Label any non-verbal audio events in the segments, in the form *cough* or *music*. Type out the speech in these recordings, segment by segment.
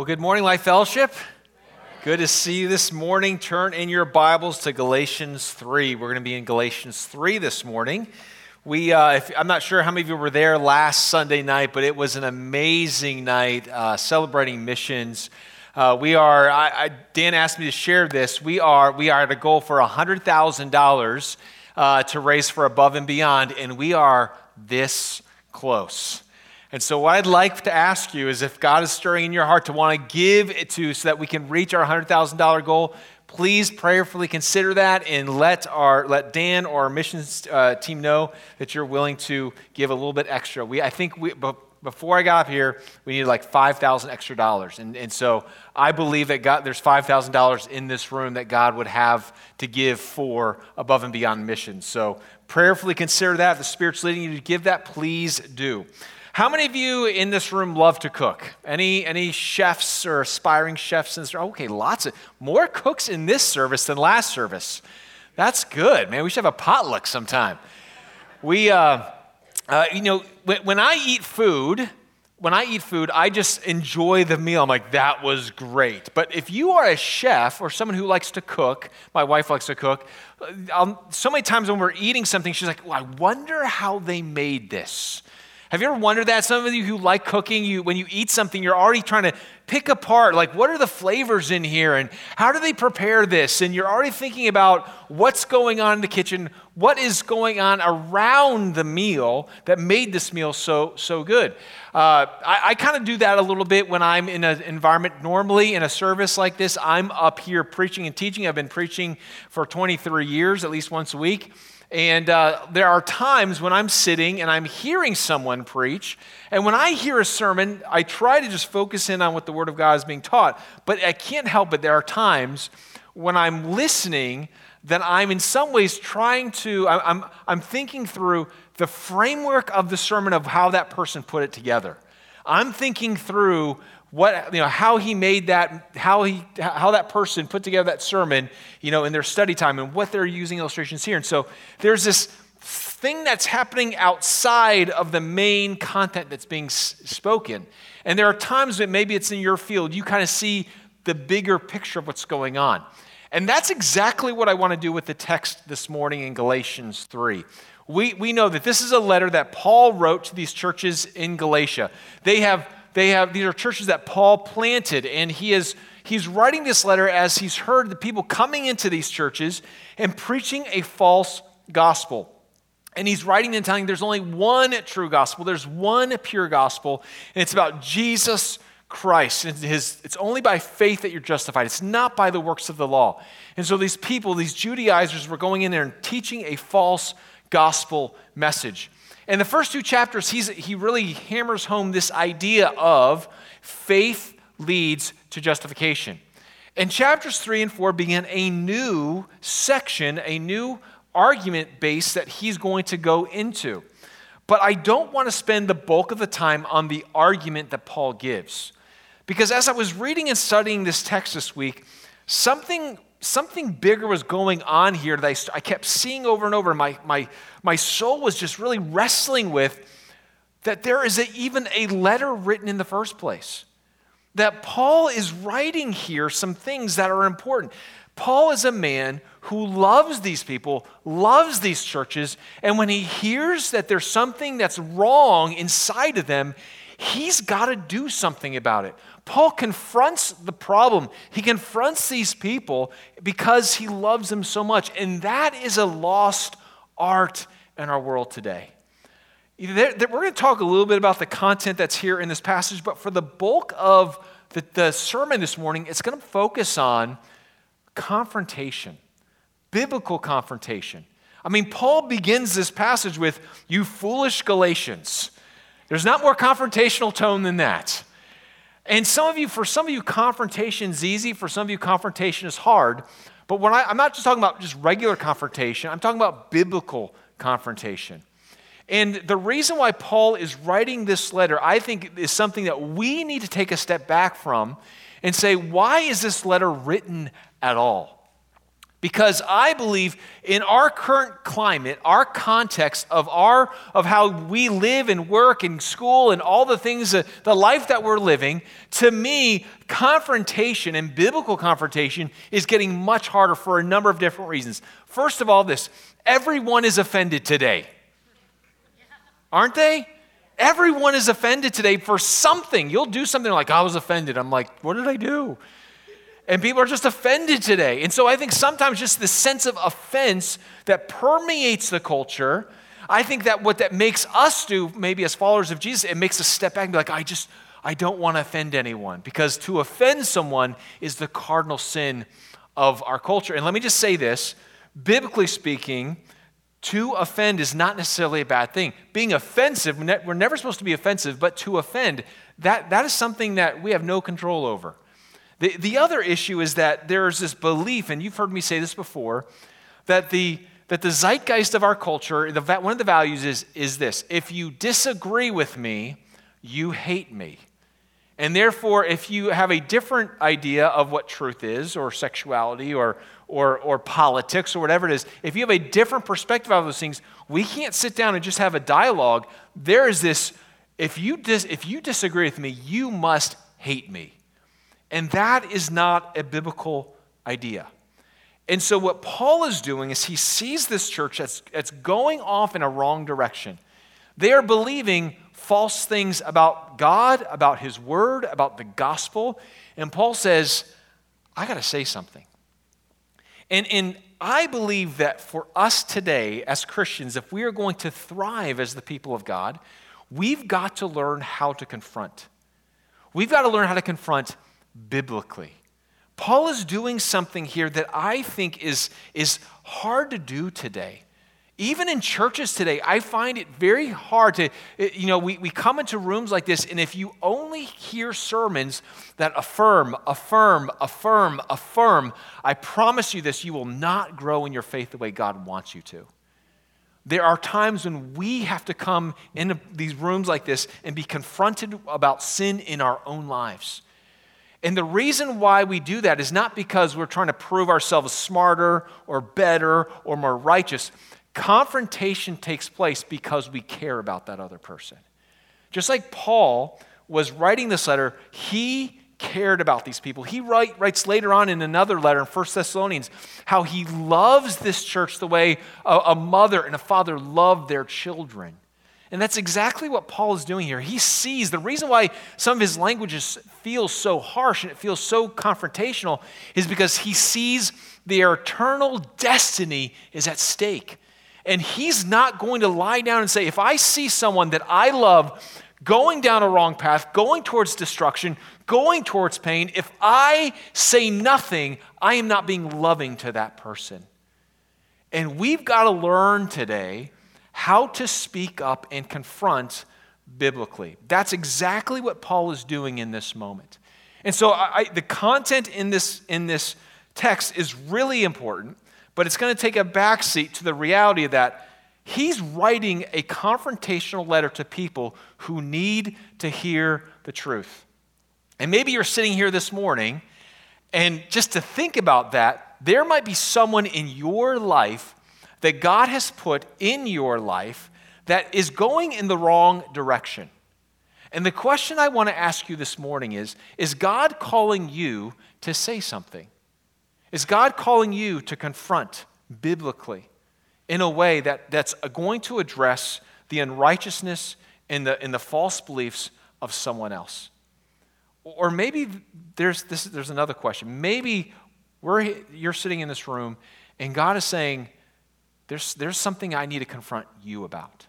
Well, good morning, Life Fellowship. Good to see you this morning. Turn in your Bibles to Galatians 3. We're going to be in Galatians 3 this morning. We, uh, if, I'm not sure how many of you were there last Sunday night, but it was an amazing night uh, celebrating missions. Uh, we are, I, I, Dan asked me to share this. We are, we are at a goal for $100,000 uh, to raise for above and beyond, and we are this close. And so, what I'd like to ask you is if God is stirring in your heart to want to give it to so that we can reach our $100,000 goal, please prayerfully consider that and let, our, let Dan or our missions uh, team know that you're willing to give a little bit extra. We, I think we, before I got up here, we needed like 5,000 extra dollars. And, and so I believe that God, there's $5,000 in this room that God would have to give for above and beyond missions. So prayerfully consider that. If the Spirit's leading you to give that, please do. How many of you in this room love to cook? Any, any chefs or aspiring chefs in this room? Okay, lots of more cooks in this service than last service. That's good, man. We should have a potluck sometime. We, uh, uh, you know, when, when I eat food, when I eat food, I just enjoy the meal. I'm like, that was great. But if you are a chef or someone who likes to cook, my wife likes to cook, um, so many times when we're eating something, she's like, well, I wonder how they made this. Have you ever wondered that? Some of you who like cooking, you, when you eat something, you're already trying to pick apart, like, what are the flavors in here and how do they prepare this? And you're already thinking about what's going on in the kitchen, what is going on around the meal that made this meal so, so good. Uh, I, I kind of do that a little bit when I'm in an environment, normally in a service like this. I'm up here preaching and teaching. I've been preaching for 23 years, at least once a week. And uh, there are times when I'm sitting and I'm hearing someone preach. And when I hear a sermon, I try to just focus in on what the Word of God is being taught. But I can't help it. There are times when I'm listening that I'm in some ways trying to, I'm, I'm thinking through the framework of the sermon of how that person put it together. I'm thinking through what you know how he made that how he how that person put together that sermon you know in their study time and what they're using illustrations here. And so there's this thing that's happening outside of the main content that's being spoken. And there are times that maybe it's in your field you kind of see the bigger picture of what's going on. And that's exactly what i want to do with the text this morning in galatians 3 we, we know that this is a letter that paul wrote to these churches in galatia. They have they have, these are churches that Paul planted, and he is, he's writing this letter as he's heard the people coming into these churches and preaching a false gospel. And he's writing and telling there's only one true gospel, there's one pure gospel, and it's about Jesus Christ. And his, it's only by faith that you're justified, it's not by the works of the law. And so these people, these Judaizers, were going in there and teaching a false gospel message. In the first two chapters, he's, he really hammers home this idea of faith leads to justification. And chapters three and four begin a new section, a new argument base that he's going to go into. But I don't want to spend the bulk of the time on the argument that Paul gives. Because as I was reading and studying this text this week, something something bigger was going on here that I, I kept seeing over and over. My, my, my soul was just really wrestling with that there is a, even a letter written in the first place. That Paul is writing here some things that are important. Paul is a man who loves these people, loves these churches, and when he hears that there's something that's wrong inside of them, he's got to do something about it. Paul confronts the problem. He confronts these people because he loves them so much. And that is a lost art in our world today. We're going to talk a little bit about the content that's here in this passage, but for the bulk of the, sermon this morning, it's going to focus on confrontation, biblical confrontation. I mean, Paul begins this passage with, You foolish Galatians. There's not more confrontational tone than that. And some of you, for some of you, confrontation is easy. For some of you, confrontation is hard. But when I, I'm not just talking about just regular confrontation, I'm talking about biblical confrontation. And the reason why Paul is writing this letter, I think, is something that we need to take a step back from and say, why is this letter written at all? Because I believe in our current climate, our context of, our, of how we live and work and school and all the things, that, the life that we're living, to me, confrontation and biblical confrontation is getting much harder for a number of different reasons. First of all, this everyone is offended today. Aren't they? Everyone is offended today for something. You'll do something like, I was offended. I'm like, what did I do? And people are just offended today. And so I think sometimes just the sense of offense that permeates the culture, I think that what that makes us do, maybe as followers of Jesus, it makes us step back and be like, I just, I don't want to offend anyone. Because to offend someone is the cardinal sin of our culture. And let me just say this biblically speaking, to offend is not necessarily a bad thing. Being offensive, we're never supposed to be offensive, but to offend, that, that is something that we have no control over. The, the other issue is that there's this belief, and you've heard me say this before, that the, that the zeitgeist of our culture, the, one of the values is, is this if you disagree with me, you hate me. And therefore, if you have a different idea of what truth is, or sexuality, or, or, or politics, or whatever it is, if you have a different perspective of those things, we can't sit down and just have a dialogue. There is this if you, dis, if you disagree with me, you must hate me. And that is not a biblical idea. And so, what Paul is doing is he sees this church that's, that's going off in a wrong direction. They are believing false things about God, about his word, about the gospel. And Paul says, I got to say something. And, and I believe that for us today as Christians, if we are going to thrive as the people of God, we've got to learn how to confront. We've got to learn how to confront biblically. Paul is doing something here that I think is, is hard to do today. Even in churches today, I find it very hard to, you know, we, we come into rooms like this, and if you only hear sermons that affirm, affirm, affirm, affirm, I promise you this, you will not grow in your faith the way God wants you to. There are times when we have to come into these rooms like this and be confronted about sin in our own lives. And the reason why we do that is not because we're trying to prove ourselves smarter or better or more righteous. Confrontation takes place because we care about that other person. Just like Paul was writing this letter, he cared about these people. He write, writes later on in another letter in 1 Thessalonians how he loves this church the way a, a mother and a father love their children. And that's exactly what Paul is doing here. He sees the reason why some of his languages feel so harsh and it feels so confrontational is because he sees their eternal destiny is at stake. And he's not going to lie down and say, if I see someone that I love going down a wrong path, going towards destruction, going towards pain, if I say nothing, I am not being loving to that person. And we've got to learn today how to speak up and confront biblically. That's exactly what Paul is doing in this moment. And so I, the content in this, in this text is really important, but it's going to take a backseat to the reality of that he's writing a confrontational letter to people who need to hear the truth. And maybe you're sitting here this morning, and just to think about that, there might be someone in your life that God has put in your life that is going in the wrong direction. And the question I want to ask you this morning is Is God calling you to say something? Is God calling you to confront biblically in a way that, that's going to address the unrighteousness and the, and the false beliefs of someone else? Or maybe there's, this, there's another question. Maybe we're, you're sitting in this room and God is saying, there's, there's something I need to confront you about.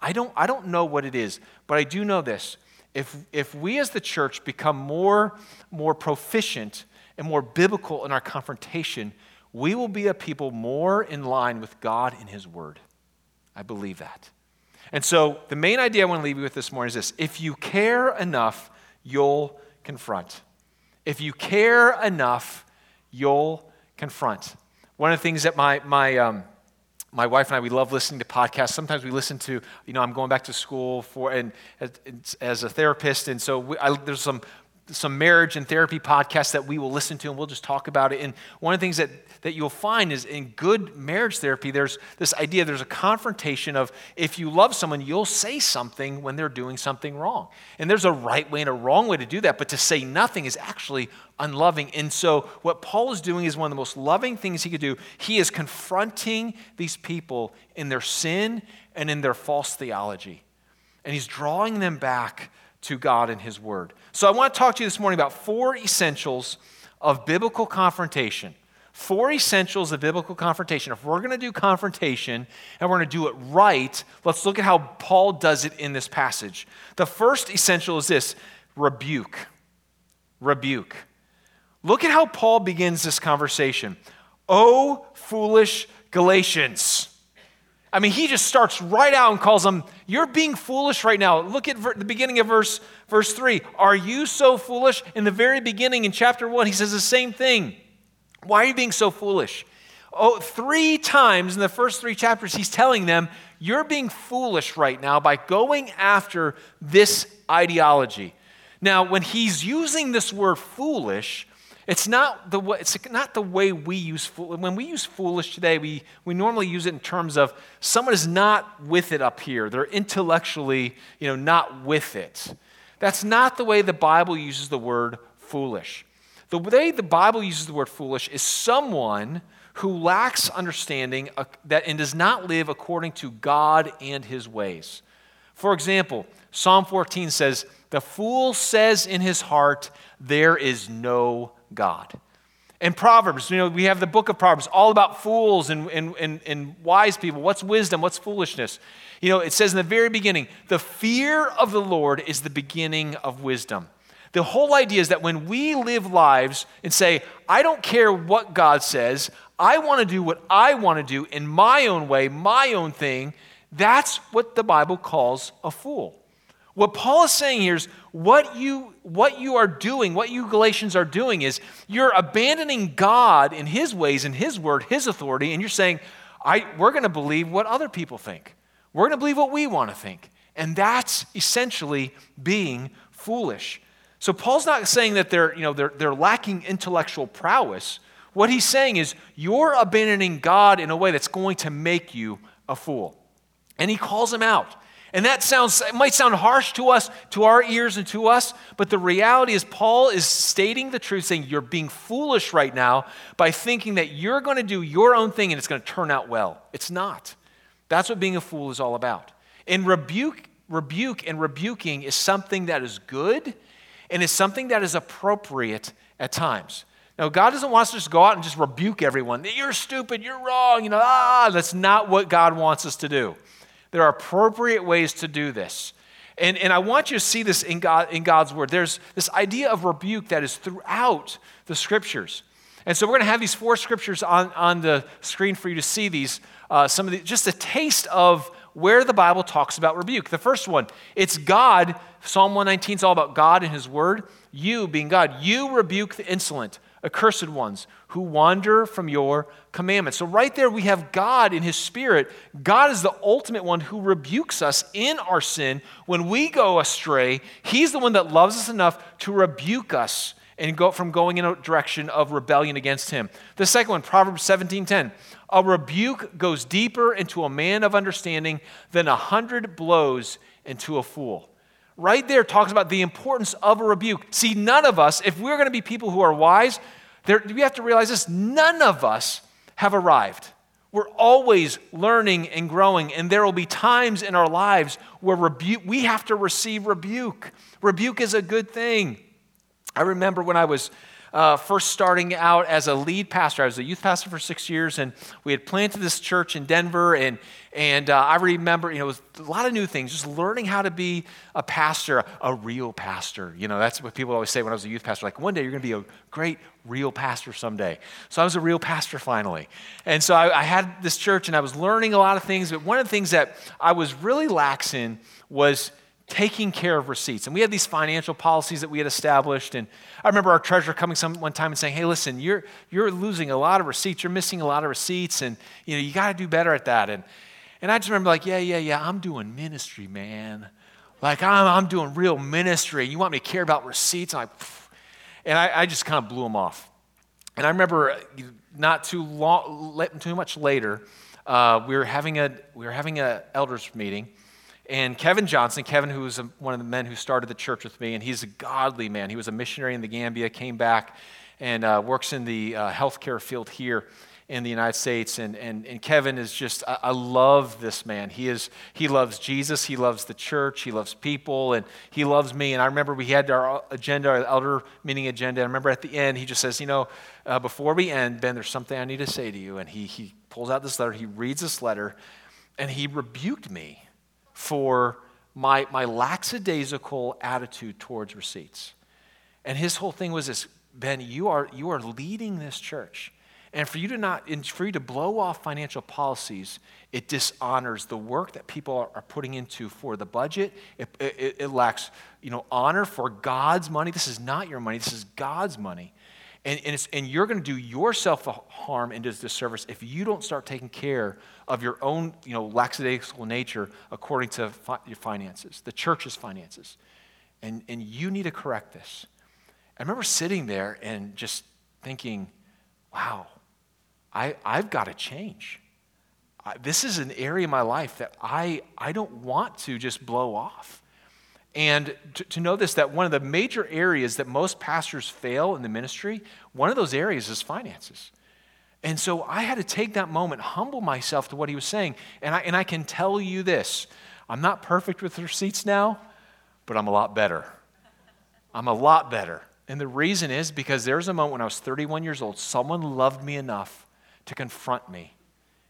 I don't, I don't know what it is, but I do know this. If, if we as the church become more, more proficient and more biblical in our confrontation, we will be a people more in line with God and His Word. I believe that. And so, the main idea I want to leave you with this morning is this if you care enough, you'll confront. If you care enough, you'll confront. One of the things that my, my, um, my wife and I, we love listening to podcasts. Sometimes we listen to, you know, I'm going back to school for, and as, a therapist, and so we, I, there's some some marriage and therapy podcasts that we will listen to and we'll just talk about it. And one of the things that, that you'll find is in good marriage therapy, there's this idea, there's a confrontation of if you love someone, you'll say something when they're doing something wrong. And there's a right way and a wrong way to do that, but to say nothing is actually unloving. And so what Paul is doing is one of the most loving things he could do. He is confronting these people in their sin and in their false theology. And he's drawing them back to God and His Word. So I want to talk to you this morning about four essentials of biblical confrontation. Four essentials of biblical confrontation. If we're going to do confrontation and we're going to do it right, let's look at how Paul does it in this passage. The first essential is this rebuke. Rebuke. Look at how Paul begins this conversation. Oh, foolish Galatians. I mean, he just starts right out and calls them, You're being foolish right now. Look at ver- the beginning of verse, verse 3. Are you so foolish? In the very beginning, in chapter 1, he says the same thing. Why are you being so foolish? Oh, three times in the first three chapters, he's telling them, You're being foolish right now by going after this ideology. Now, when he's using this word foolish, it's not the way, it's not the way we use foolish. when we use foolish today. We we normally use it in terms of someone is not with it up here. They're intellectually, you know, not with it. That's not the way the Bible uses the word foolish. The way the Bible uses the word foolish is someone who lacks understanding uh, that and does not live according to God and his ways. For example, Psalm 14 says, "The fool says in his heart, there is no God. And Proverbs, you know, we have the book of Proverbs all about fools and, and, and, and wise people. What's wisdom? What's foolishness? You know, it says in the very beginning, the fear of the Lord is the beginning of wisdom. The whole idea is that when we live lives and say, I don't care what God says, I want to do what I want to do in my own way, my own thing, that's what the Bible calls a fool. What Paul is saying here is what you, what you are doing, what you Galatians are doing is you're abandoning God in his ways, in his word, his authority, and you're saying, I, we're going to believe what other people think. We're going to believe what we want to think. And that's essentially being foolish. So Paul's not saying that they're, you know, they're, they're lacking intellectual prowess. What he's saying is you're abandoning God in a way that's going to make you a fool. And he calls him out. And that sounds, it might sound harsh to us, to our ears and to us, but the reality is Paul is stating the truth, saying you're being foolish right now by thinking that you're going to do your own thing and it's going to turn out well. It's not. That's what being a fool is all about. And rebuke, rebuke and rebuking is something that is good and is something that is appropriate at times. Now, God doesn't want us to just go out and just rebuke everyone. You're stupid, you're wrong, you know, ah, that's not what God wants us to do. There are appropriate ways to do this. And, and I want you to see this in, God, in God's word. There's this idea of rebuke that is throughout the scriptures. And so we're going to have these four scriptures on, on the screen for you to see these, uh, some of the, just a taste of where the Bible talks about rebuke. The first one, it's God. Psalm 119 is all about God and his word. You being God, you rebuke the insolent accursed ones who wander from your commandments. So, right there, we have God in His Spirit. God is the ultimate one who rebukes us in our sin. When we go astray, He's the one that loves us enough to rebuke us and go from going in a direction of rebellion against Him. The second one, Proverbs 17 10. A rebuke goes deeper into a man of understanding than a hundred blows into a fool right there talks about the importance of a rebuke. See, none of us, if we're going to be people who are wise, there, we have to realize this none of us have arrived. We're always learning and growing, and there will be times in our lives where rebuke, we have to receive rebuke. Rebuke is a good thing. I remember when I was uh, first starting out as a lead pastor. I was a youth pastor for six years, and we had planted this church in Denver. And, and uh, I remember, you know, it was a lot of new things, just learning how to be a pastor, a real pastor. You know, that's what people always say when I was a youth pastor like, one day you're going to be a great real pastor someday. So I was a real pastor finally. And so I, I had this church, and I was learning a lot of things. But one of the things that I was really lax in was taking care of receipts. And we had these financial policies that we had established. And I remember our treasurer coming some one time and saying, "Hey, listen, you're you're losing a lot of receipts. You're missing a lot of receipts, and you know you got to do better at that." And and I just remember like, "Yeah, yeah, yeah. I'm doing ministry, man. Like, I'm, I'm doing real ministry. You want me to care about receipts? And I, and I, I just kind of blew him off. And I remember not too long, too much later, uh, we were having a we were having a elders meeting, and Kevin Johnson, Kevin, who was a, one of the men who started the church with me, and he's a godly man. He was a missionary in the Gambia, came back, and uh, works in the uh, healthcare field here in the United States. And, and, and Kevin is just, I, I, love this man. He, is, he loves Jesus, he loves the church, he loves people, and he loves me. And I remember we had our agenda, our elder meeting agenda. I remember at the end, he just says, You know, uh, before we end, Ben, there's something I need to say to you. And he, he pulls out this letter, he reads this letter, and he rebuked me for my, my lackadaisical attitude towards receipts. And his whole thing was this Ben, you are, you are leading this church. And for you to not, for you to blow off financial policies, it dishonors the work that people are, putting into for the budget. It, it, it, lacks, you know, honor for God's money. This is not your money. This is God's money. And, and, and you're going to do yourself harm and disservice if you don't start taking care of your own, you know, lackadaisical nature according to fi- your finances, the church's finances. And, and you need to correct this. I remember sitting there and just thinking, wow, I, I've got to change. I, this is an area of my life that I, I don't want to just blow off. And to, to know this, that one of the major areas that most pastors fail in the ministry, one of those areas is finances. And so I had to take that moment, humble myself to what he was saying. And I, and I can tell you this I'm not perfect with receipts now, but I'm a lot better. I'm a lot better. And the reason is because there was a moment when I was 31 years old, someone loved me enough to confront me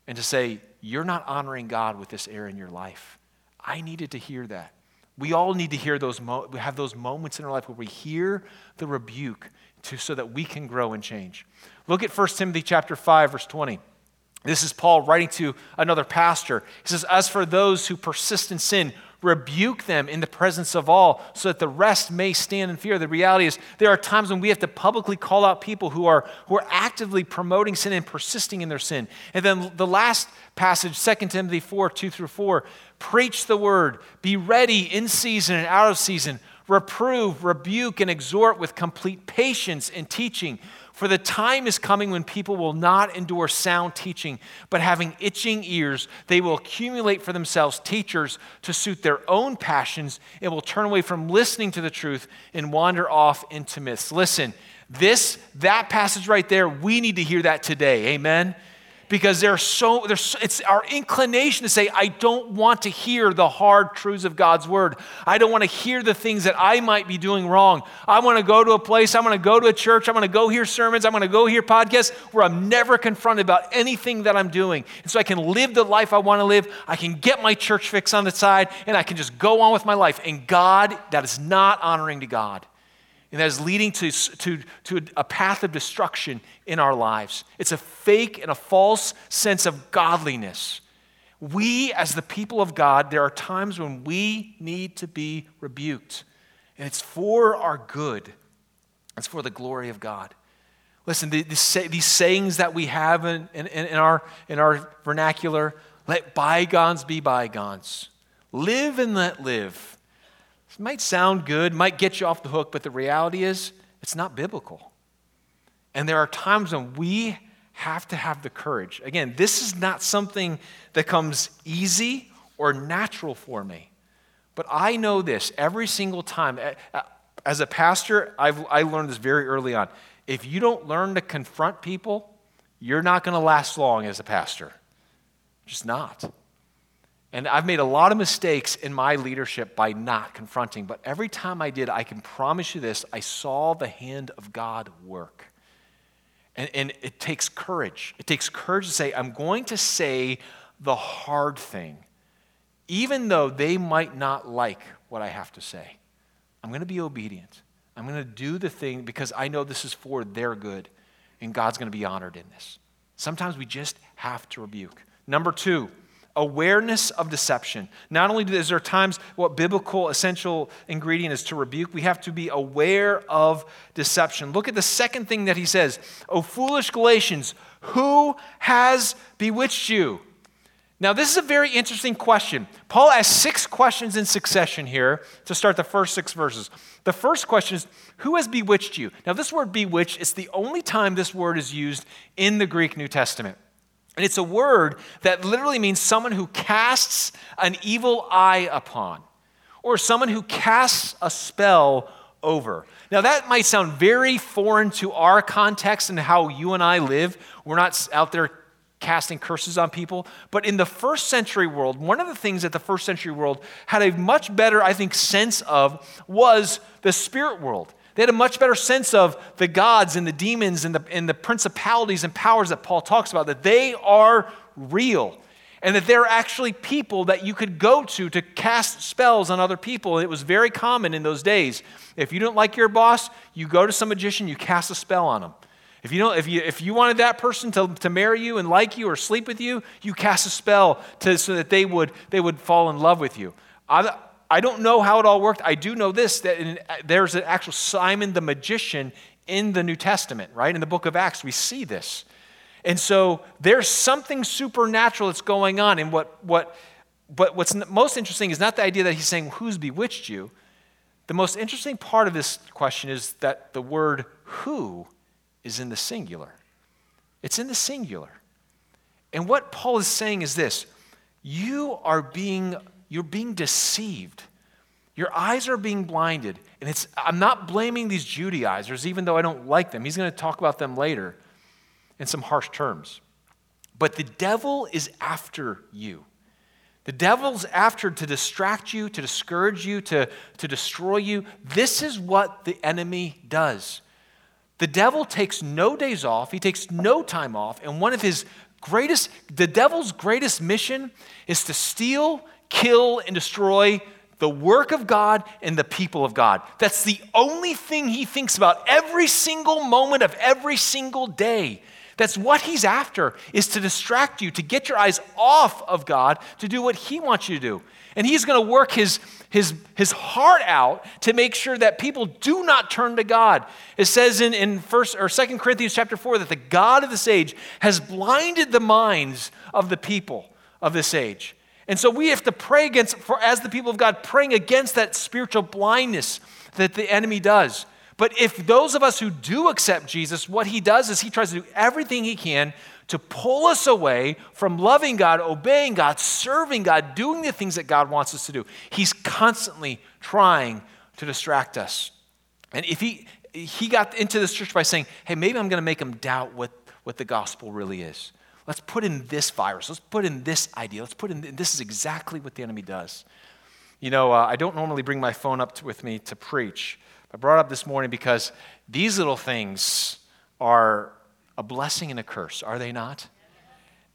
and to say, You're not honoring God with this area in your life. I needed to hear that. We all need to hear those, mo- we have those moments in our life where we hear the rebuke to, so that we can grow and change. Look at 1 Timothy chapter 5, verse 20. This is Paul writing to another pastor. He says, As for those who persist in sin, rebuke them in the presence of all so that the rest may stand in fear. The reality is, there are times when we have to publicly call out people who are, who are actively promoting sin and persisting in their sin. And then the last passage, 2 Timothy 4 2 through 4, preach the word, be ready in season and out of season, reprove, rebuke, and exhort with complete patience and teaching. For the time is coming when people will not endure sound teaching, but having itching ears, they will accumulate for themselves teachers to suit their own passions and will turn away from listening to the truth and wander off into myths. Listen, this, that passage right there, we need to hear that today. Amen because there's so there's it's our inclination to say i don't want to hear the hard truths of god's word. I don't want to hear the things that i might be doing wrong. I want to go to a place i'm going to go to a church i'm going to go hear sermons i'm going to go hear podcasts where i'm never confronted about anything that i'm doing. And so i can live the life i want to live. I can get my church fix on the side and i can just go on with my life. And god that is not honoring to god and that is leading to, to, to a path of destruction in our lives. It's a fake and a false sense of godliness. We, as the people of God, there are times when we need to be rebuked, and it's for our good, it's for the glory of God. Listen, the, the, these sayings that we have in, in, in, our, in our vernacular let bygones be bygones, live and let live. Might sound good, might get you off the hook, but the reality is it's not biblical. And there are times when we have to have the courage. Again, this is not something that comes easy or natural for me. But I know this every single time. As a pastor, I've, I learned this very early on. If you don't learn to confront people, you're not going to last long as a pastor. Just not. And I've made a lot of mistakes in my leadership by not confronting, but every time I did, I can promise you this I saw the hand of God work. And, and it takes courage. It takes courage to say, I'm going to say the hard thing, even though they might not like what I have to say. I'm going to be obedient. I'm going to do the thing because I know this is for their good, and God's going to be honored in this. Sometimes we just have to rebuke. Number two, awareness of deception. Not only is there times what biblical essential ingredient is to rebuke, we have to be aware of deception. Look at the second thing that he says O foolish Galatians, who has bewitched you? Now, this is a very interesting question. Paul asks six questions in succession here to start the first six verses. The first question is Who has bewitched you? Now, this word bewitched is the only time this word is used in the Greek New Testament. And it's a word that literally means someone who casts an evil eye upon, or someone who casts a spell over. Now, that might sound very foreign to our context and how you and I live. We're not out there casting curses on people. But in the first century world, one of the things that the first century world had a much better, I think, sense of was the spirit world. They had a much better sense of the gods and the demons and the, and the principalities and powers that Paul talks about, that they are real and that they're actually people that you could go to to cast spells on other people. It was very common in those days. If you don't like your boss, you go to some magician, you cast a spell on them. If you, don't, if you, if you wanted that person to, to marry you and like you or sleep with you, you cast a spell to, so that they would, they would fall in love with you. I don't know how it all worked. I do know this that in, uh, there's an actual Simon the magician in the New Testament, right? In the book of Acts, we see this. And so there's something supernatural that's going on. And what, what, but what's most interesting is not the idea that he's saying, Who's bewitched you? The most interesting part of this question is that the word who is in the singular. It's in the singular. And what Paul is saying is this you are being, you're being deceived. Your eyes are being blinded. And it's, I'm not blaming these Judaizers, even though I don't like them. He's going to talk about them later in some harsh terms. But the devil is after you. The devil's after to distract you, to discourage you, to, to destroy you. This is what the enemy does. The devil takes no days off, he takes no time off, and one of his greatest, the devil's greatest mission is to steal, kill, and destroy the work of God and the people of God. That's the only thing he thinks about every single moment of every single day. That's what he's after, is to distract you, to get your eyes off of God, to do what he wants you to do. And he's going to work his, his, his heart out to make sure that people do not turn to God. It says in, in first or second Corinthians chapter 4 that the God of this age has blinded the minds of the people of this age. And so we have to pray against, for as the people of God, praying against that spiritual blindness that the enemy does. But if those of us who do accept Jesus, what he does is he tries to do everything he can to pull us away from loving God, obeying God, serving God, doing the things that God wants us to do. He's constantly trying to distract us. And if he, he got into this church by saying, hey, maybe I'm going to make them doubt what, what the gospel really is. Let's put in this virus. Let's put in this idea. Let's put in, this is exactly what the enemy does. You know, uh, I don't normally bring my phone up to, with me to preach. I brought up this morning because these little things are a blessing and a curse, are they not?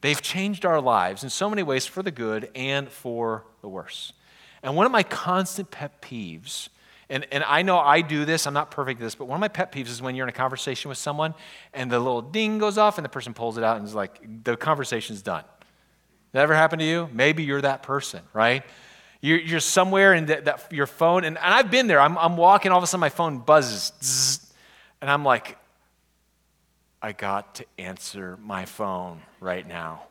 They've changed our lives in so many ways for the good and for the worse. And one of my constant pet peeves, and, and I know I do this, I'm not perfect at this, but one of my pet peeves is when you're in a conversation with someone and the little ding goes off and the person pulls it out and is like, the conversation's done. That ever happened to you? Maybe you're that person, right? You're, you're somewhere in that, that, your phone, and, and I've been there. I'm, I'm walking, all of a sudden my phone buzzes, zzz, and I'm like, I got to answer my phone right now.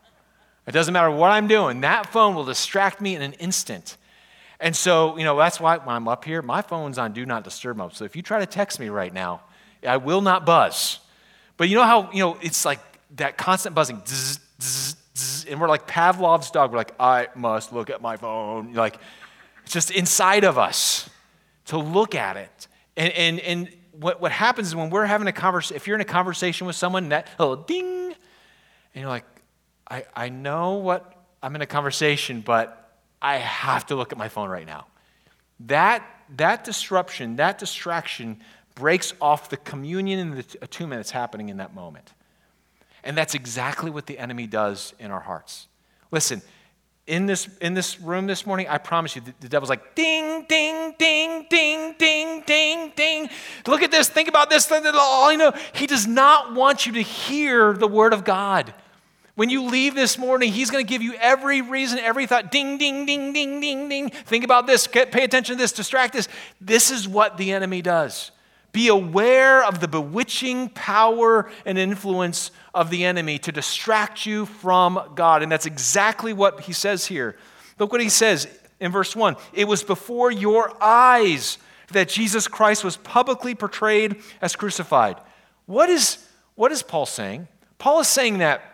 It doesn't matter what I'm doing, that phone will distract me in an instant. And so, you know, that's why when I'm up here, my phone's on do not disturb mode. So if you try to text me right now, I will not buzz. But you know how, you know, it's like that constant buzzing, zzz, zzz, zzz, and we're like Pavlov's dog. We're like, I must look at my phone. Like, it's just inside of us to look at it. And, and, and what, what happens is when we're having a conversation, if you're in a conversation with someone, that little ding, and you're like, I, I know what I'm in a conversation, but I have to look at my phone right now. That, that disruption, that distraction breaks off the communion and the attunement that's happening in that moment. And that's exactly what the enemy does in our hearts. Listen, in this, in this room this morning, I promise you, the, the, devil's like, ding, ding, ding, ding, ding, ding, ding. Look at this. Think about this. All you know, he does not want you to hear the word of God. When you leave this morning, he's going to give you every reason, every thought. Ding, ding, ding, ding, ding, ding. Think about this. Pay attention to this. Distract this. This is what the enemy does Be aware of the bewitching power and influence of the enemy to distract you from God. And that's exactly what he says here. Look what he says in verse 1 It was before your eyes that Jesus Christ was publicly portrayed as crucified. What is, what is Paul saying? Paul is saying that,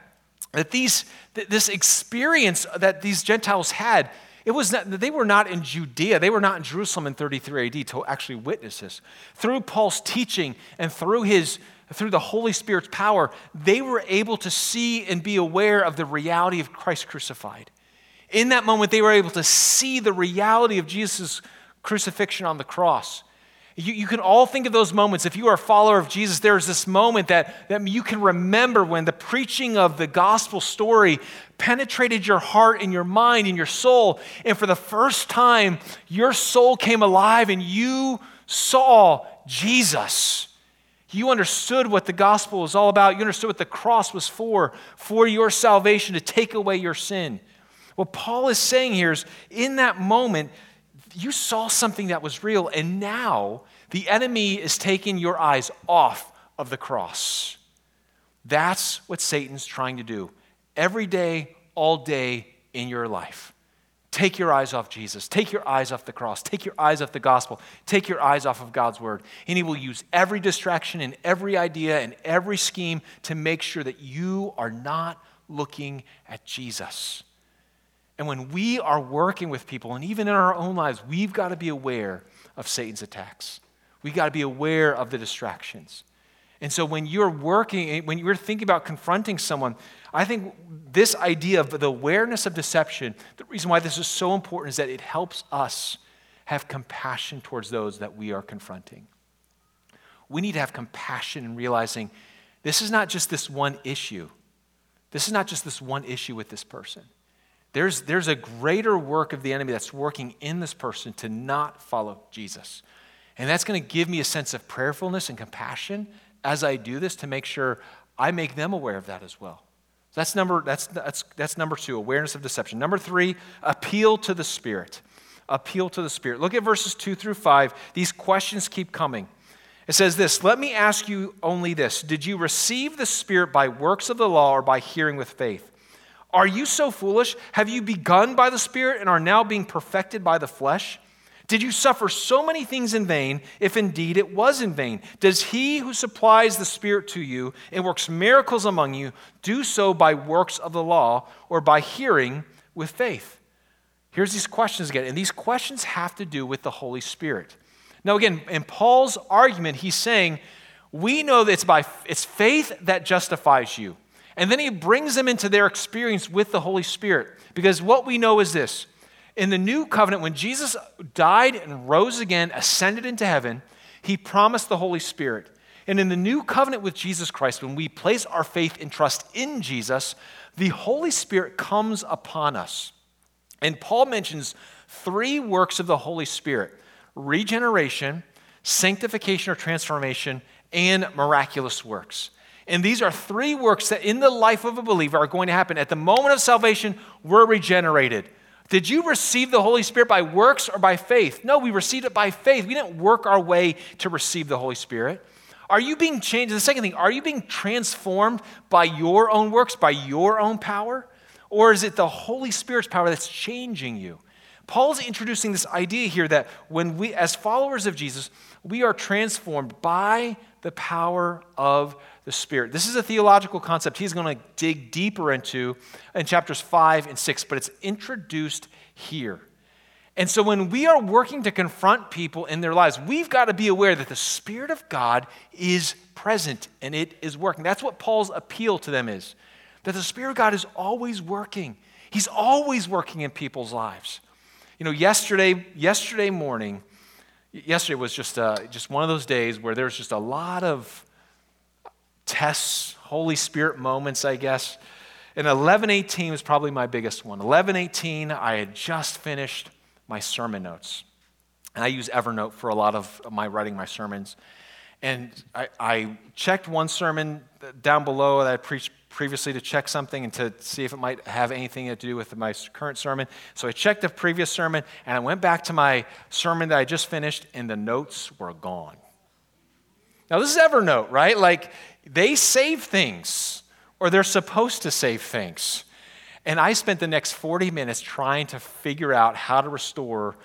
that these, this experience that these Gentiles had, it was not, they were not in Judea. They were not in Jerusalem in 33 AD to actually witness this. Through Paul's teaching and through his through the Holy Spirit's power, they were able to see and be aware of the reality of Christ crucified. In that moment, they were able to see the reality of Jesus' crucifixion on the cross. You, you can all think of those moments. If you are a follower of Jesus, there's this moment that, that you can remember when the preaching of the gospel story penetrated your heart and your mind and your soul. And for the first time, your soul came alive and you saw Jesus. You understood what the gospel was all about. You understood what the cross was for, for your salvation, to take away your sin. What Paul is saying here is in that moment, you saw something that was real, and now the enemy is taking your eyes off of the cross. That's what Satan's trying to do every day, all day in your life. Take your eyes off Jesus. Take your eyes off the cross. Take your eyes off the gospel. Take your eyes off of God's word. And He will use every distraction and every idea and every scheme to make sure that you are not looking at Jesus. And when we are working with people, and even in our own lives, we've got to be aware of Satan's attacks. We've got to be aware of the distractions. And so when you're working, eh, when you're thinking about confronting someone, I think this idea of the awareness of deception, the reason why this is so important is that it helps us have compassion towards those that we are confronting. We need to have compassion in realizing this is not just this one issue. This is not just this one issue with this person. There's, there's a greater work of the enemy that's working in this person to not follow Jesus. And that's going to give me a sense of prayerfulness and compassion as I do this to make sure I make them aware of that as well. So that's number, that's, that's, that's number two, awareness of deception. Number three, appeal to the Spirit. Appeal to the Spirit. Look at verses two through five. These questions keep coming. It says this Let me ask you only this Did you receive the Spirit by works of the law or by hearing with faith? Are you so foolish? Have you begun by the Spirit and are now being perfected by the flesh? Did you suffer so many things in vain, if indeed it was in vain? Does he who supplies the Spirit to you and works miracles among you do so by works of the law or by hearing with faith? Here's these questions again, and these questions have to do with the Holy Spirit. Now, again, in Paul's argument, he's saying, we know that it's by it's faith that justifies you. And then he brings them into their experience with the Holy Spirit. Because what we know is this in the new covenant, when Jesus died and rose again, ascended into heaven, he promised the Holy Spirit. And in the new covenant with Jesus Christ, when we place our faith and trust in Jesus, the Holy Spirit comes upon us. And Paul mentions three works of the Holy Spirit regeneration, sanctification or transformation, and miraculous works. And these are three works that in the life of a believer are going to happen. At the moment of salvation, we're regenerated. Did you receive the Holy Spirit by works or by faith? No, we received it by faith. We didn't work our way to receive the Holy Spirit. Are you being changed? The second thing, are you being transformed by your own works, by your own power? Or is it the Holy Spirit's power that's changing you? Paul's introducing this idea here that when we, as followers of Jesus, we are transformed by the power of the Spirit. This is a theological concept he's going to dig deeper into in chapters 5 and 6, but it's introduced here. And so when we are working to confront people in their lives, we've got to be aware that the Spirit of God is present and it is working. That's what Paul's appeal to them is that the Spirit of God is always working. He's always working in people's lives. You know, yesterday, yesterday morning, yesterday was just, uh, just one of those days where there's just a lot of tests, Holy Spirit moments, I guess. And 1118 was probably my biggest one. 1118, I had just finished my sermon notes. And I use Evernote for a lot of my writing my sermons. And I, I checked one sermon down below that I preached previously to check something and to see if it might have anything to do with my current sermon. So I checked the previous sermon and I went back to my sermon that I just finished, and the notes were gone. Now, this is Evernote, right? Like, they save things, or they're supposed to save things. And I spent the next 40 minutes trying to figure out how to restore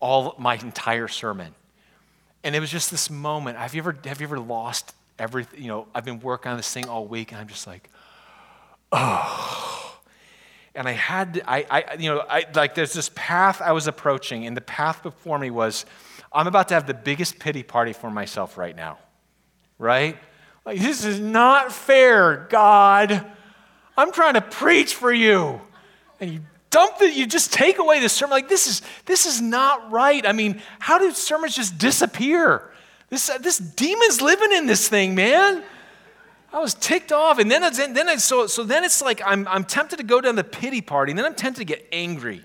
all my entire sermon. And it was just this moment. Have you ever, have you ever lost everything? You know, I've been working on this thing all week, and I'm just like, oh. And I had, I, I, you know, I, like there's this path I was approaching, and the path before me was, I'm about to have the biggest pity party for myself right now, right? Like, this is not fair, God. I'm trying to preach for you. And you dump it, you just take away the sermon. Like, this is, this is not right. I mean, how do sermons just disappear? This, this demon's living in this thing, man. I was ticked off. And then, then I, so, so then it's like I'm, I'm tempted to go down the pity party, and then I'm tempted to get angry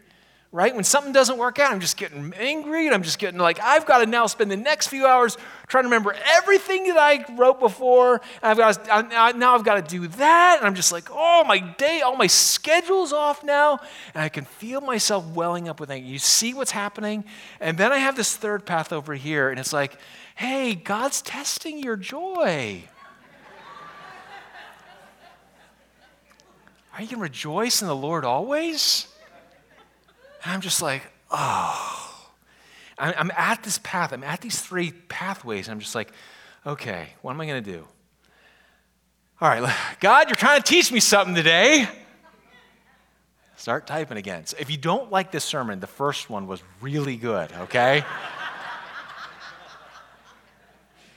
right? When something doesn't work out, I'm just getting angry and I'm just getting like, I've got to now spend the next few hours trying to remember everything that I wrote before. And I've got to, now I've got to do that. And I'm just like, oh, my day, all my schedule's off now. And I can feel myself welling up with anger. You see what's happening? And then I have this third path over here, and it's like, hey, God's testing your joy. Are you going to rejoice in the Lord always? And I'm just like, oh. I'm at this path, I'm at these three pathways, and I'm just like, okay, what am I going to do? All right, *laughs* God, you're trying to teach me something today. Start typing again. So if you don't like this sermon, the first one was really good, okay? *laughs*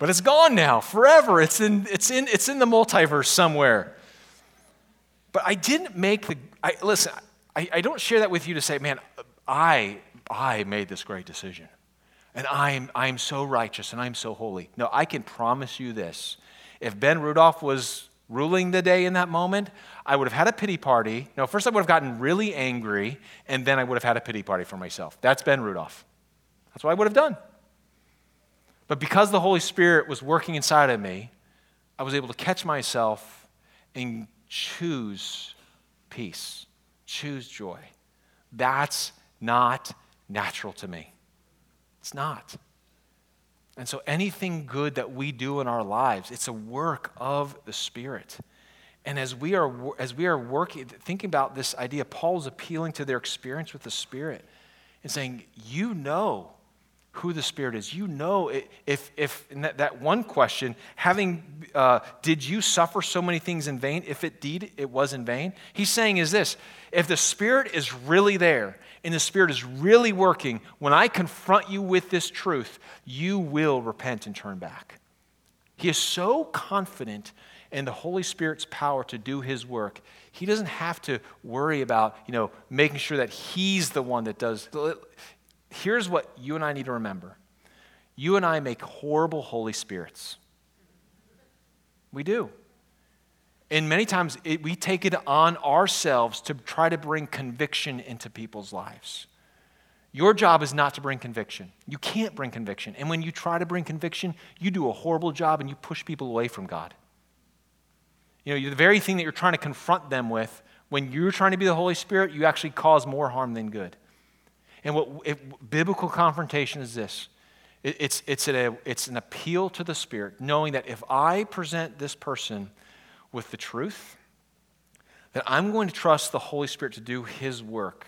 but it's gone now, forever. It's in, it's in, it's in the multiverse somewhere. But I didn't make the, I, listen, I, I don't share that with you to say, man, I, I made this great decision. And I'm, I'm so righteous and I'm so holy. No, I can promise you this. If Ben Rudolph was ruling the day in that moment, I would have had a pity party. No, first I would have gotten really angry, and then I would have had a pity party for myself. That's Ben Rudolph. That's what I would have done. But because the Holy Spirit was working inside of me, I was able to catch myself and choose peace choose joy. That's not natural to me. It's not. And so anything good that we do in our lives, it's a work of the Spirit. And as we are as we are working thinking about this idea, Paul's appealing to their experience with the Spirit and saying, "You know who the Spirit is. You know, if, if that, that, one question, having, uh, did you suffer so many things in vain? If it did, it was in vain. He's saying is this if the Spirit is really there and the Spirit is really working, when I confront you with this truth, you will repent and turn back. He is so confident in the Holy Spirit's power to do his work. He doesn't have to worry about, you know, making sure that he's the one that does here's what you and I need to remember you and I make horrible Holy Spirits. We do. And many times it, we take it on ourselves to try to bring conviction into people's lives. Your job is not to bring conviction. You can't bring conviction. And when you try to bring conviction, you do a horrible job and you push people away from God. You know, the very thing that you're trying to confront them with, when you're trying to be the Holy Spirit, you actually cause more harm than good. And what biblical confrontation is this it, it's, it's, a, it's an appeal to the Spirit, knowing that if I present this person with the truth, that I'm going to trust the Holy Spirit to do His work.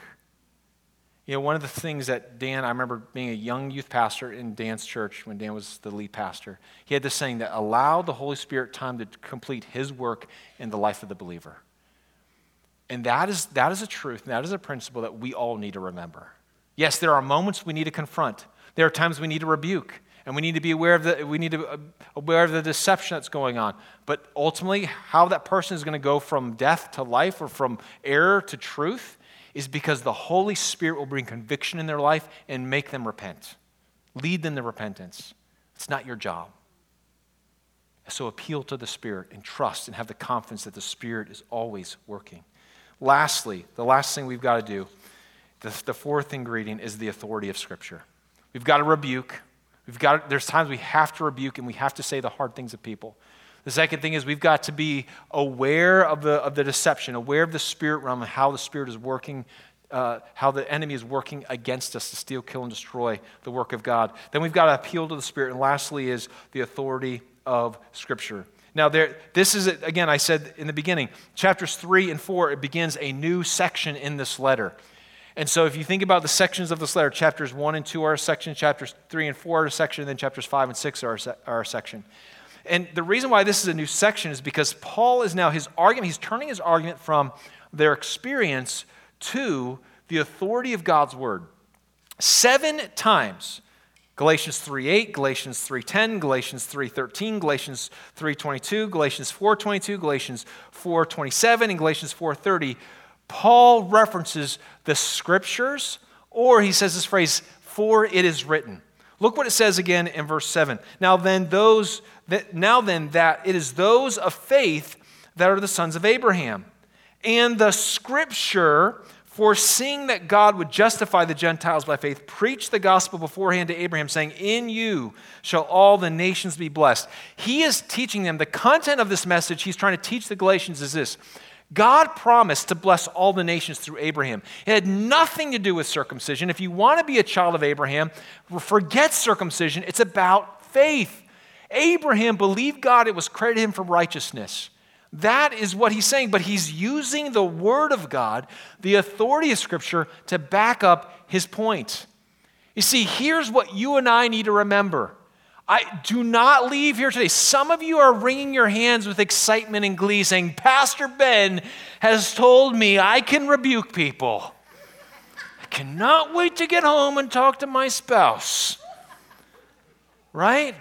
You know, one of the things that Dan, I remember being a young youth pastor in Dan's church when Dan was the lead pastor, he had this saying that allow the Holy Spirit time to complete His work in the life of the believer. And that is, that is a truth, and that is a principle that we all need to remember. Yes, there are moments we need to confront. There are times we need to rebuke, and we need to be aware of the we need to be uh, aware of the deception that's going on. But ultimately, how that person is going to go from death to life or from error to truth is because the Holy Spirit will bring conviction in their life and make them repent. Lead them to repentance. It's not your job. So appeal to the Spirit and trust and have the confidence that the Spirit is always working. Lastly, the last thing we've got to do the, the fourth ingredient is the authority of Scripture. We've got to rebuke. We've got, there's times we have to rebuke and we have to say the hard things to people. The second thing is we've got to be aware of the, of the deception, aware of the spirit realm and how the spirit is working, uh, how the enemy is working against us to steal, kill, and destroy the work of God. Then we've got to appeal to the spirit. And lastly is the authority of Scripture. Now, there, this is, again, I said in the beginning, chapters 3 and 4, it begins a new section in this letter. And so, if you think about the sections of this letter, chapters 1 and 2 are a section, chapters 3 and 4 are a section, and then chapters 5 and 6 are a, se- are a section. And the reason why this is a new section is because Paul is now, his argument, he's turning his argument from their experience to the authority of God's word. Seven times Galatians 3:8, Galatians 3:10, Galatians 3:13, Galatians 3:22, Galatians 4:22, Galatians 4:27, and Galatians 4:30, Paul references the scriptures or he says this phrase for it is written. Look what it says again in verse 7. Now then those that now then that it is those of faith that are the sons of Abraham. And the scripture foreseeing that God would justify the Gentiles by faith, preached the gospel beforehand to Abraham, saying, In you shall all the nations be blessed. He is teaching them, the content of this message he's trying to teach the Galatians is this God promised to bless all the nations through Abraham. It had nothing to do with circumcision. If you want to be a child of Abraham, forget circumcision. It's about faith. Abraham believed God, it was credited him for righteousness. That is what he's saying, but he's using the Word of God, the authority of Scripture, to back up his point. You see, here's what you and I need to remember. I do not leave here today. Some of you are wringing your hands with excitement and glee, saying, Pastor Ben has told me I can rebuke people. I cannot wait to get home and talk to my spouse. Right?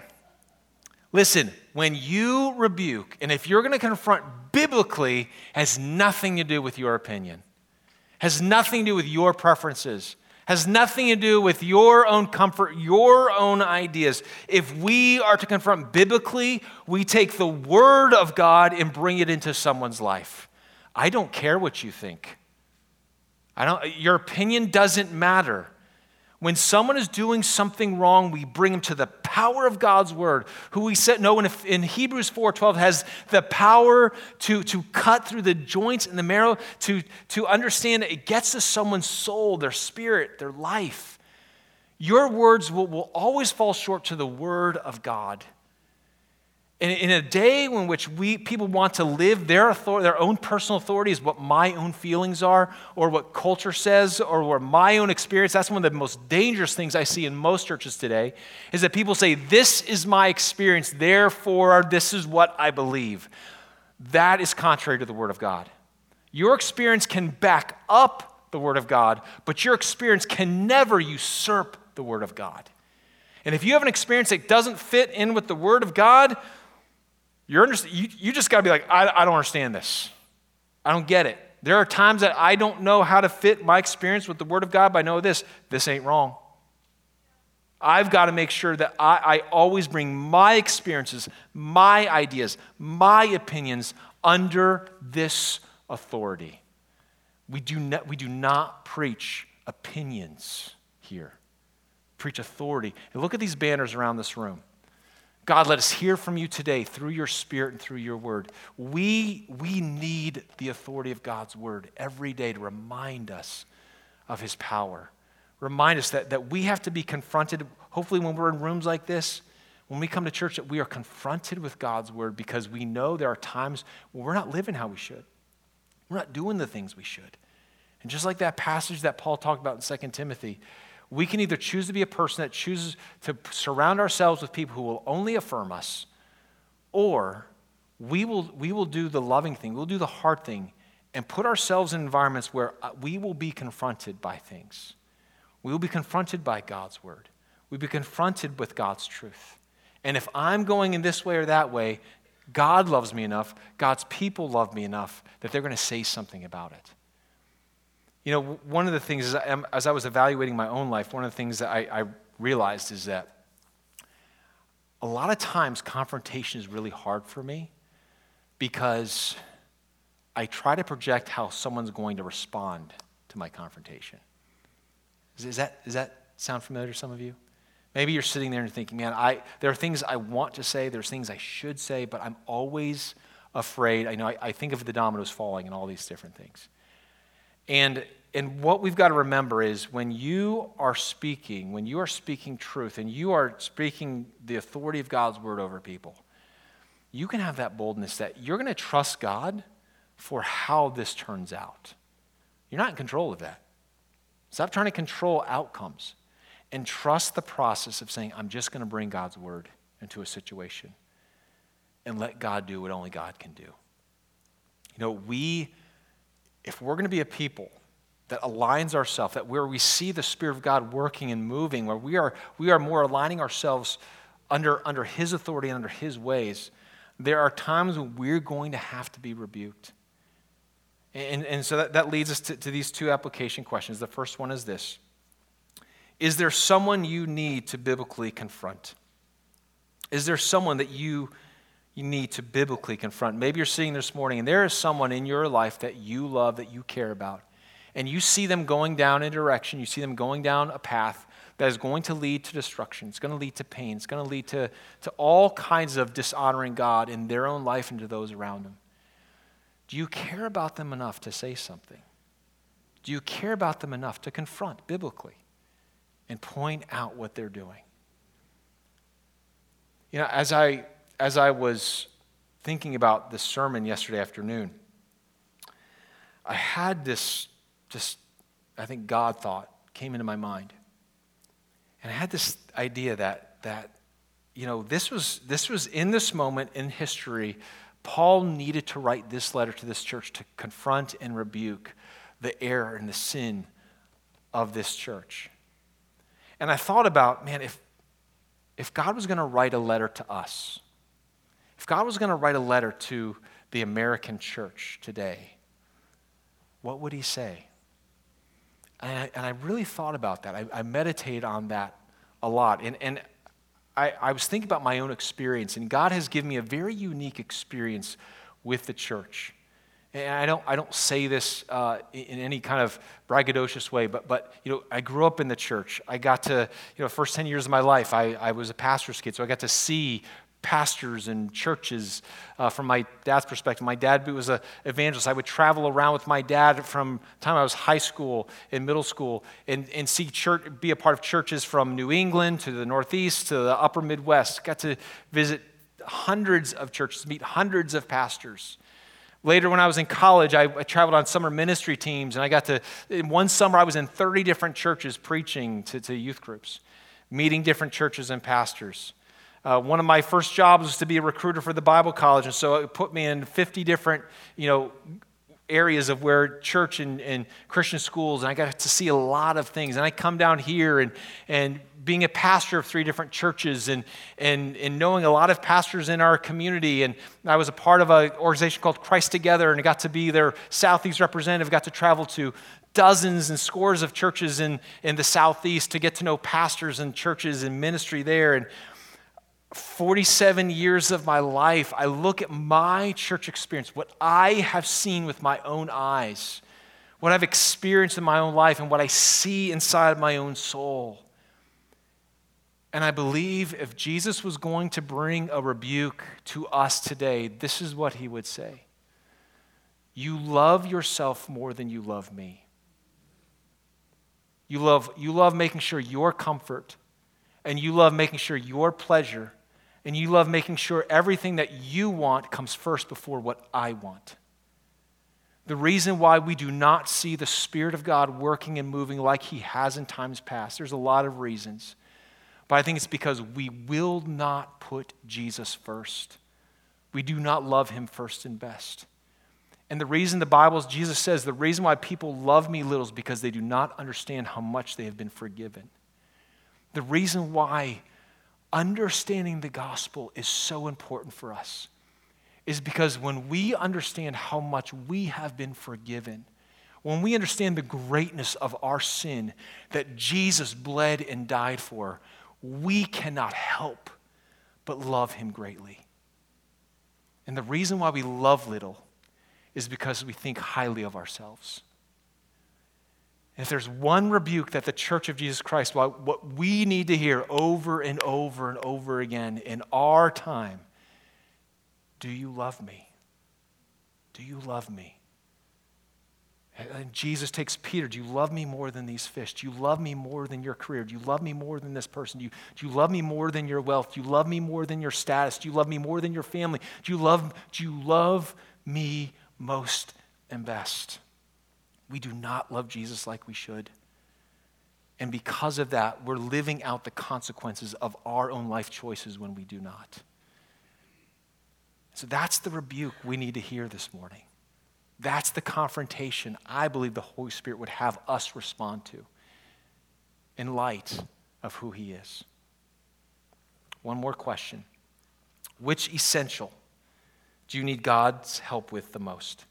Listen, when you rebuke, and if you're going to confront biblically, has nothing to do with your opinion, has nothing to do with your preferences, has nothing to do with your own comfort, your own ideas. If we are to confront biblically, we take the word of God and bring it into someone's life. I don't care what you think. I don't, your opinion doesn't matter. When someone is doing something wrong, we bring them to the power of God's word, who we said, no, in, in Hebrews 4.12 has the power to, to cut through the joints and the marrow, to, to understand it gets to someone's soul, their spirit, their life. Your words will, will always fall short to the word of God. In, in a day in which we, people want to live their, authority, their own personal authority is what my own feelings are, or what culture says, or what my own experience, that's one of the most dangerous things I see in most churches today, is that people say, This is my experience, therefore, this is what I believe. That is contrary to the Word of God. Your experience can back up the Word of God, but your experience can never usurp the Word of God. And if you have an experience that doesn't fit in with the Word of God, you're under, you, you just got to be like, I, I don't understand this. I don't get it. There are times that I don't know how to fit my experience with the Word of God, but I know this this ain't wrong. I've got to make sure that I, I always bring my experiences, my ideas, my opinions under this authority. We do not, we do not preach opinions here, preach authority. And look at these banners around this room. God, let us hear from you today through your spirit and through your word. We, we need the authority of God's word every day to remind us of his power. Remind us that, that we have to be confronted, hopefully, when we're in rooms like this, when we come to church, that we are confronted with God's word because we know there are times when we're not living how we should. We're not doing the things we should. And just like that passage that Paul talked about in 2 Timothy, we can either choose to be a person that chooses to surround ourselves with people who will only affirm us, or we will, we will do the loving thing, we'll do the hard thing, and put ourselves in environments where uh, we will be confronted by things. We will be confronted by God's word. We'll be confronted with God's truth. And if I'm going in this way or that way, God loves me enough, God's people love me enough that they're going to say something about it. You know, one of the things, is, um, as I was evaluating my own life, one of the things that I, I realized is that a lot of times confrontation is really hard for me because I try to project how someone's going to respond to my confrontation. Is, that, does that sound familiar to some of you? Maybe you're sitting there and thinking, man, I, there are things I want to say, there's things I should say, but I'm always afraid. I know I, I think of the dominoes falling and all these different things. And, and what we've got to remember is when you are speaking, when you are speaking truth and you are speaking the authority of God's word over people, you can have that boldness that you're going to trust God for how this turns out. You're not in control of that. Stop trying to control outcomes and trust the process of saying, I'm just going to bring God's word into a situation and let God do what only God can do. You know, we, if we're going to be a people that aligns ourselves, that where we see the Spirit of God working and moving, where we are, we are more aligning ourselves under, under His authority and under His ways, there are times when we're going to have to be rebuked. And, and so that, that leads us to, to these two application questions. The first one is this Is there someone you need to biblically confront? Is there someone that you, you need to biblically confront? Maybe you're sitting this morning and there is someone in your life that you love, that you care about, and you see them going down a direction, you see them going down a path that is going to lead to destruction. It's going to lead to pain. It's going to lead to, to all kinds of dishonoring God in their own life and to those around them. Do you care about them enough to say something? Do you care about them enough to confront biblically and point out what they're doing? You know, as I, as I was thinking about this sermon yesterday afternoon, I had this, just, I think God thought came into my mind. And I had this idea that, that you know, this was, this was in this moment in history Paul needed to write this letter to this church to confront and rebuke the error and the sin of this church. And I thought about, man, if, if God was going to write a letter to us, if God was going to write a letter to the American church today, what would he say? And I, and I really thought about that. I, I meditated on that a lot. And, and I, I was thinking about my own experience, and God has given me a very unique experience with the church. And I don't, I don't say this uh, in any kind of braggadocious way, but, but you know, I grew up in the church. I got to, you know, first 10 years of my life, I, I was a pastor's kid, so I got to see pastors and churches uh, from my dad's perspective. My dad was an evangelist. I would travel around with my dad from time I was high school and middle school and, and see church, be a part of churches from New England to the Northeast to the upper Midwest. Got to visit hundreds of churches, meet hundreds of pastors. Later, when I was in college, I, I traveled on summer ministry teams, and I got to, in one summer, I was in 30 different churches preaching to, to youth groups, meeting different churches and pastors. Uh, one of my first jobs was to be a recruiter for the Bible college, and so it put me in 50 different, you know, areas of where church and, and Christian schools, and I got to see a lot of things. And I come down here and, and being a pastor of three different churches and, and, and knowing a lot of pastors in our community. And I was a part of an organization called Christ Together, and I got to be their Southeast representative, got to travel to dozens and scores of churches in, in the Southeast to get to know pastors and churches and ministry there. And 47 years of my life, I look at my church experience, what I have seen with my own eyes, what I've experienced in my own life, and what I see inside my own soul. And I believe if Jesus was going to bring a rebuke to us today, this is what he would say You love yourself more than you love me. You love, you love making sure your comfort and you love making sure your pleasure and you love making sure everything that you want comes first before what I want. The reason why we do not see the Spirit of God working and moving like He has in times past, there's a lot of reasons. But I think it's because we will not put Jesus first. We do not love Him first and best. And the reason the Bible, Jesus says, the reason why people love me little is because they do not understand how much they have been forgiven. The reason why understanding the gospel is so important for us is because when we understand how much we have been forgiven, when we understand the greatness of our sin that Jesus bled and died for, we cannot help but love him greatly. And the reason why we love little is because we think highly of ourselves. If there's one rebuke that the church of Jesus Christ, what we need to hear over and over and over again in our time, do you love me? Do you love me? And Jesus takes Peter, Do you love me more than these fish? Do you love me more than your career? Do you love me more than this person? Do you, do you love me more than your wealth? Do you love me more than your status? Do you love me more than your family? Do you love, do you love me most and best? We do not love Jesus like we should. And because of that, we're living out the consequences of our own life choices when we do not. So that's the rebuke we need to hear this morning. That's the confrontation I believe the Holy Spirit would have us respond to in light of who He is. One more question Which essential do you need God's help with the most?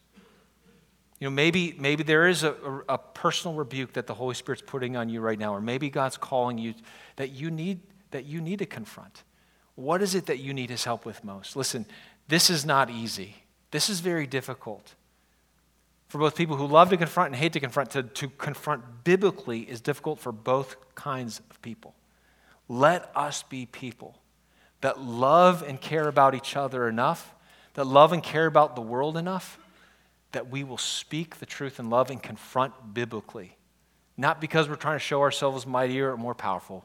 You know, maybe, maybe there is a, a, a personal rebuke that the Holy Spirit's putting on you right now, or maybe God's calling you that you need, that you need to confront. What is it that you need His help with most? Listen, this is not easy. This is very difficult for both people who love to confront and hate to confront, to, to confront biblically is difficult for both kinds of people. Let us be people that love and care about each other enough, that love and care about the world enough, that we will speak the truth in love and confront biblically. Not because we're trying to show ourselves mightier or more powerful,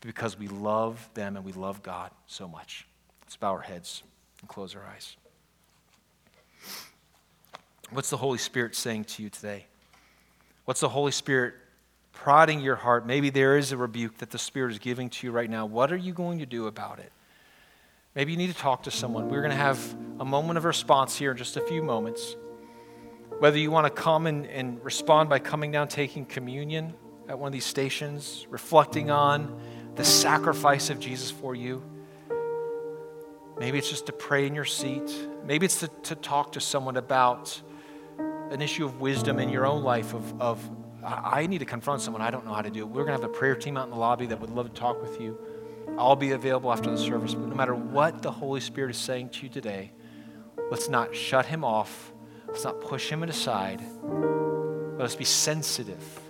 but because we love them and we love God so much. Let's bow our heads and close our eyes. What's the Holy Spirit saying to you today? What's the Holy Spirit prodding your heart? Maybe there is a rebuke that the Spirit is giving to you right now. What are you going to do about it? Maybe you need to talk to someone. We're going to have a moment of response here in just a few moments. Whether you want to come and, and respond by coming down, taking communion at one of these stations, reflecting on the sacrifice of Jesus for you. Maybe it's just to pray in your seat. Maybe it's to, to talk to someone about an issue of wisdom in your own life of, of I need to confront someone. I don't know how to do it. We're going to have a prayer team out in the lobby that would love to talk with you. I'll be available after the service. But no matter what the Holy Spirit is saying to you today, let's not shut him off. Let's not push him aside. Let us be sensitive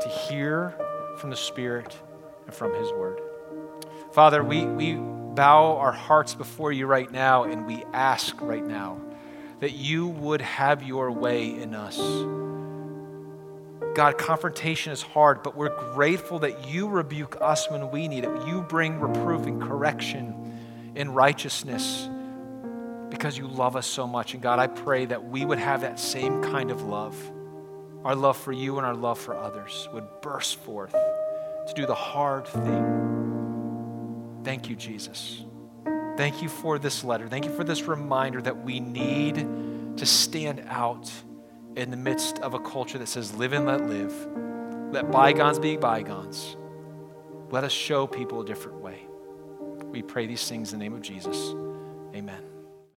to hear from the Spirit and from his word. Father, we, we bow our hearts before you right now and we ask right now that you would have your way in us. God, confrontation is hard, but we're grateful that you rebuke us when we need it. You bring reproof and correction in righteousness because you love us so much. And God, I pray that we would have that same kind of love. Our love for you and our love for others would burst forth to do the hard thing. Thank you, Jesus. Thank you for this letter. Thank you for this reminder that we need to stand out in the midst of a culture that says, live and let live. Let bygones be bygones. Let us show people a different way. We pray these things in the name of Jesus. Amen.